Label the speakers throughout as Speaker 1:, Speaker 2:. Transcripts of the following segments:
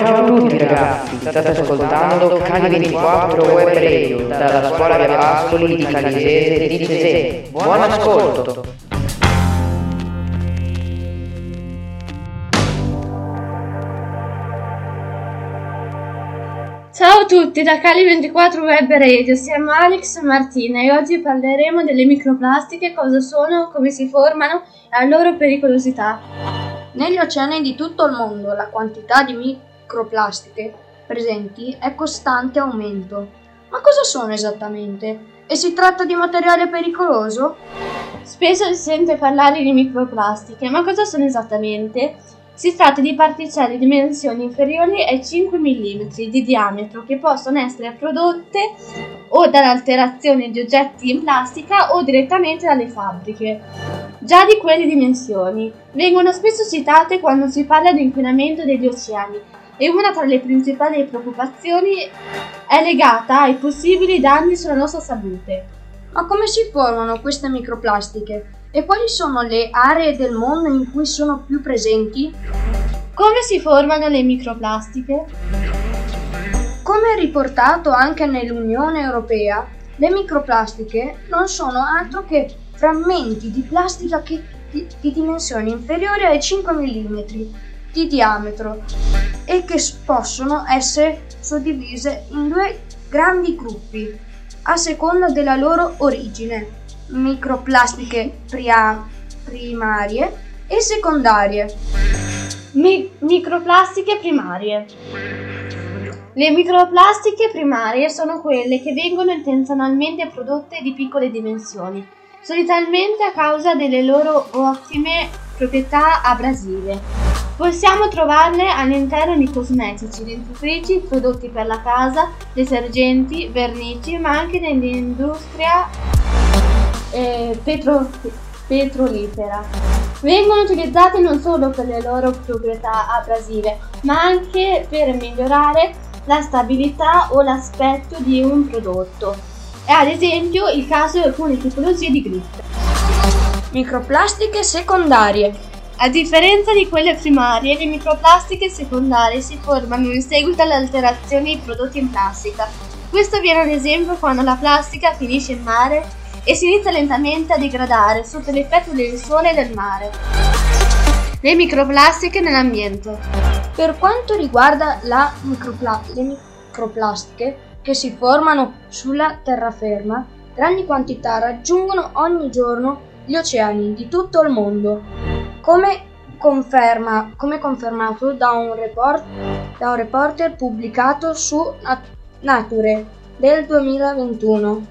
Speaker 1: ciao a tutti ragazzi, state ascoltando Cali 24 Web Radio dalla scuola Via Pascoli di Calisese di Cesè. Buon ascolto!
Speaker 2: Ciao a tutti da Cali24 Web Radio, siamo Alex e Martina e oggi parleremo delle microplastiche, cosa sono, come si formano e la loro pericolosità.
Speaker 3: Negli oceani di tutto il mondo la quantità di microplastiche presenti è costante aumento. Ma cosa sono esattamente? E si tratta di materiale pericoloso?
Speaker 2: Spesso si sente parlare di microplastiche, ma cosa sono esattamente? Si tratta di particelle di dimensioni inferiori ai 5 mm di diametro che possono essere prodotte o dall'alterazione di oggetti in plastica o direttamente dalle fabbriche. Già di quelle dimensioni vengono spesso citate quando si parla di inquinamento degli oceani e una tra le principali preoccupazioni è legata ai possibili danni sulla nostra salute.
Speaker 3: Ma come si formano queste microplastiche? E quali sono le aree del mondo in cui sono più presenti?
Speaker 2: Come si formano le microplastiche?
Speaker 3: Come riportato anche nell'Unione Europea, le microplastiche non sono altro che frammenti di plastica che, di, di dimensioni inferiori ai 5 mm di diametro e che possono essere suddivise in due grandi gruppi a seconda della loro origine microplastiche pria- primarie e secondarie.
Speaker 2: Mi- microplastiche primarie. Le microplastiche primarie sono quelle che vengono intenzionalmente prodotte di piccole dimensioni, solitamente a causa delle loro ottime proprietà abrasive. Possiamo trovarle all'interno di cosmetici, dentifrici, prodotti per la casa, detergenti, vernici, ma anche nell'industria eh, petro, petrolifera. Vengono utilizzate non solo per le loro proprietà abrasive, ma anche per migliorare la stabilità o l'aspetto di un prodotto. È ad esempio il caso di alcune tipologie di grip.
Speaker 3: Microplastiche secondarie.
Speaker 2: A differenza di quelle primarie, le microplastiche secondarie si formano in seguito alle alterazioni di prodotti in plastica. Questo avviene ad esempio quando la plastica finisce in mare e si inizia lentamente a degradare sotto l'effetto del sole e del mare. Le microplastiche nell'ambiente.
Speaker 3: Per quanto riguarda micropla- le microplastiche che si formano sulla terraferma, grandi quantità raggiungono ogni giorno gli oceani di tutto il mondo. Come, conferma, come confermato da un, report, da un reporter pubblicato su Nature del 2021.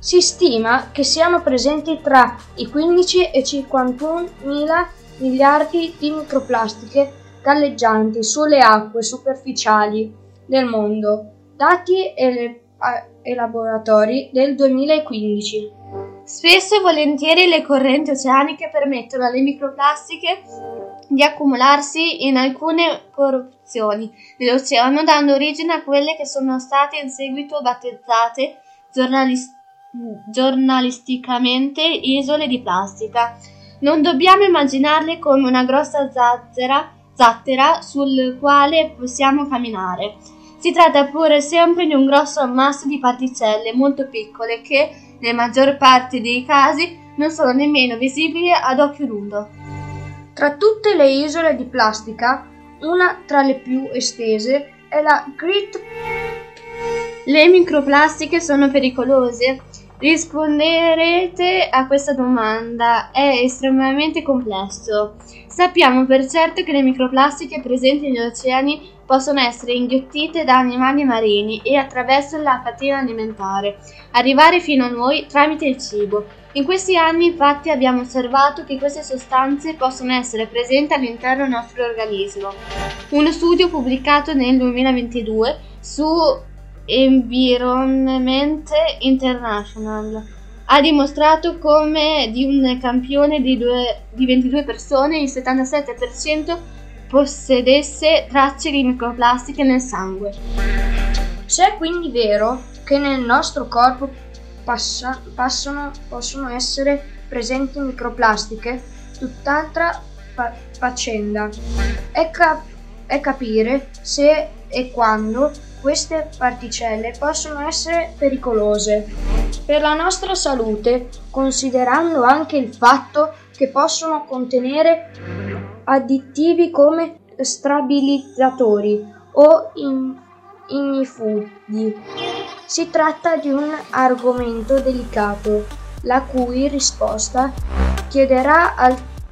Speaker 3: Si stima che siano presenti tra i 15 e i 51 mila miliardi di microplastiche galleggianti sulle acque superficiali del mondo, dati e laboratori del 2015.
Speaker 2: Spesso e volentieri le correnti oceaniche permettono alle microplastiche di accumularsi in alcune porzioni dell'oceano, dando origine a quelle che sono state in seguito battezzate giornalisticamente giornalisticamente isole di plastica. Non dobbiamo immaginarle come una grossa zattera, zattera sul quale possiamo camminare. Si tratta pure sempre di un grosso ammasso di particelle molto piccole che, nella maggior parte dei casi, non sono nemmeno visibili ad occhio nudo.
Speaker 3: Tra tutte le isole di plastica, una tra le più estese è la Great
Speaker 2: le microplastiche sono pericolose? Risponderete a questa domanda è estremamente complesso. Sappiamo per certo che le microplastiche presenti negli oceani possono essere inghiottite da animali marini e attraverso la catena alimentare, arrivare fino a noi tramite il cibo. In questi anni infatti abbiamo osservato che queste sostanze possono essere presenti all'interno del nostro organismo. Uno studio pubblicato nel 2022 su Environment International ha dimostrato come di un campione di, due, di 22 persone il 77% possedesse tracce di microplastiche nel sangue.
Speaker 3: Se è quindi vero che nel nostro corpo passa, passano, possono essere presenti microplastiche, tutt'altra fa- faccenda è, cap- è capire se e quando queste particelle possono essere pericolose per la nostra salute, considerando anche il fatto che possono contenere additivi come stabilizzatori o ignifughi. Si tratta di un argomento delicato, la cui risposta chiederà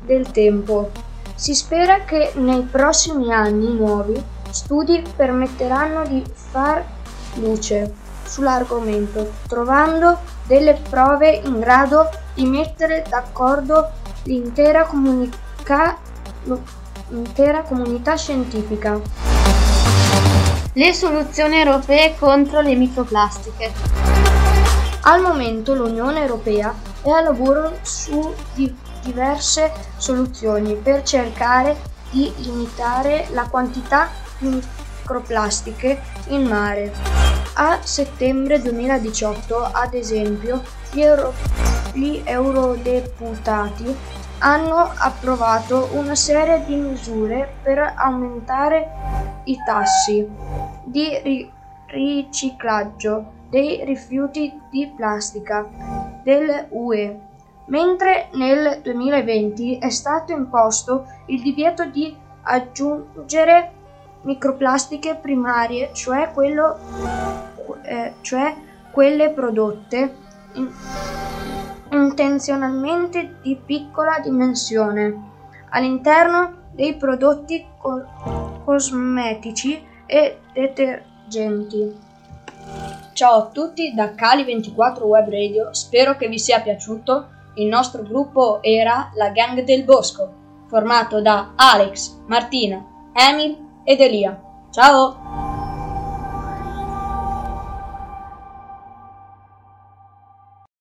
Speaker 3: del tempo. Si spera che nei prossimi anni nuovi studi permetteranno di far luce sull'argomento, trovando delle prove in grado di mettere d'accordo l'intera, comunica- l'intera comunità scientifica.
Speaker 2: Le soluzioni europee contro le microplastiche.
Speaker 3: Al momento l'Unione Europea è al lavoro su di diverse soluzioni per cercare di limitare la quantità microplastiche in mare. A settembre 2018, ad esempio, gli, euro- gli eurodeputati hanno approvato una serie di misure per aumentare i tassi di ri- riciclaggio dei rifiuti di plastica dell'UE, mentre nel 2020 è stato imposto il divieto di aggiungere microplastiche primarie, cioè, quello, eh, cioè quelle prodotte in, intenzionalmente di piccola dimensione all'interno dei prodotti co- cosmetici e detergenti. Ciao a tutti da Cali24 Web Radio, spero che vi sia piaciuto. Il nostro gruppo era la Gang del Bosco, formato da Alex, Martina, Emil ed Elia. Ciao!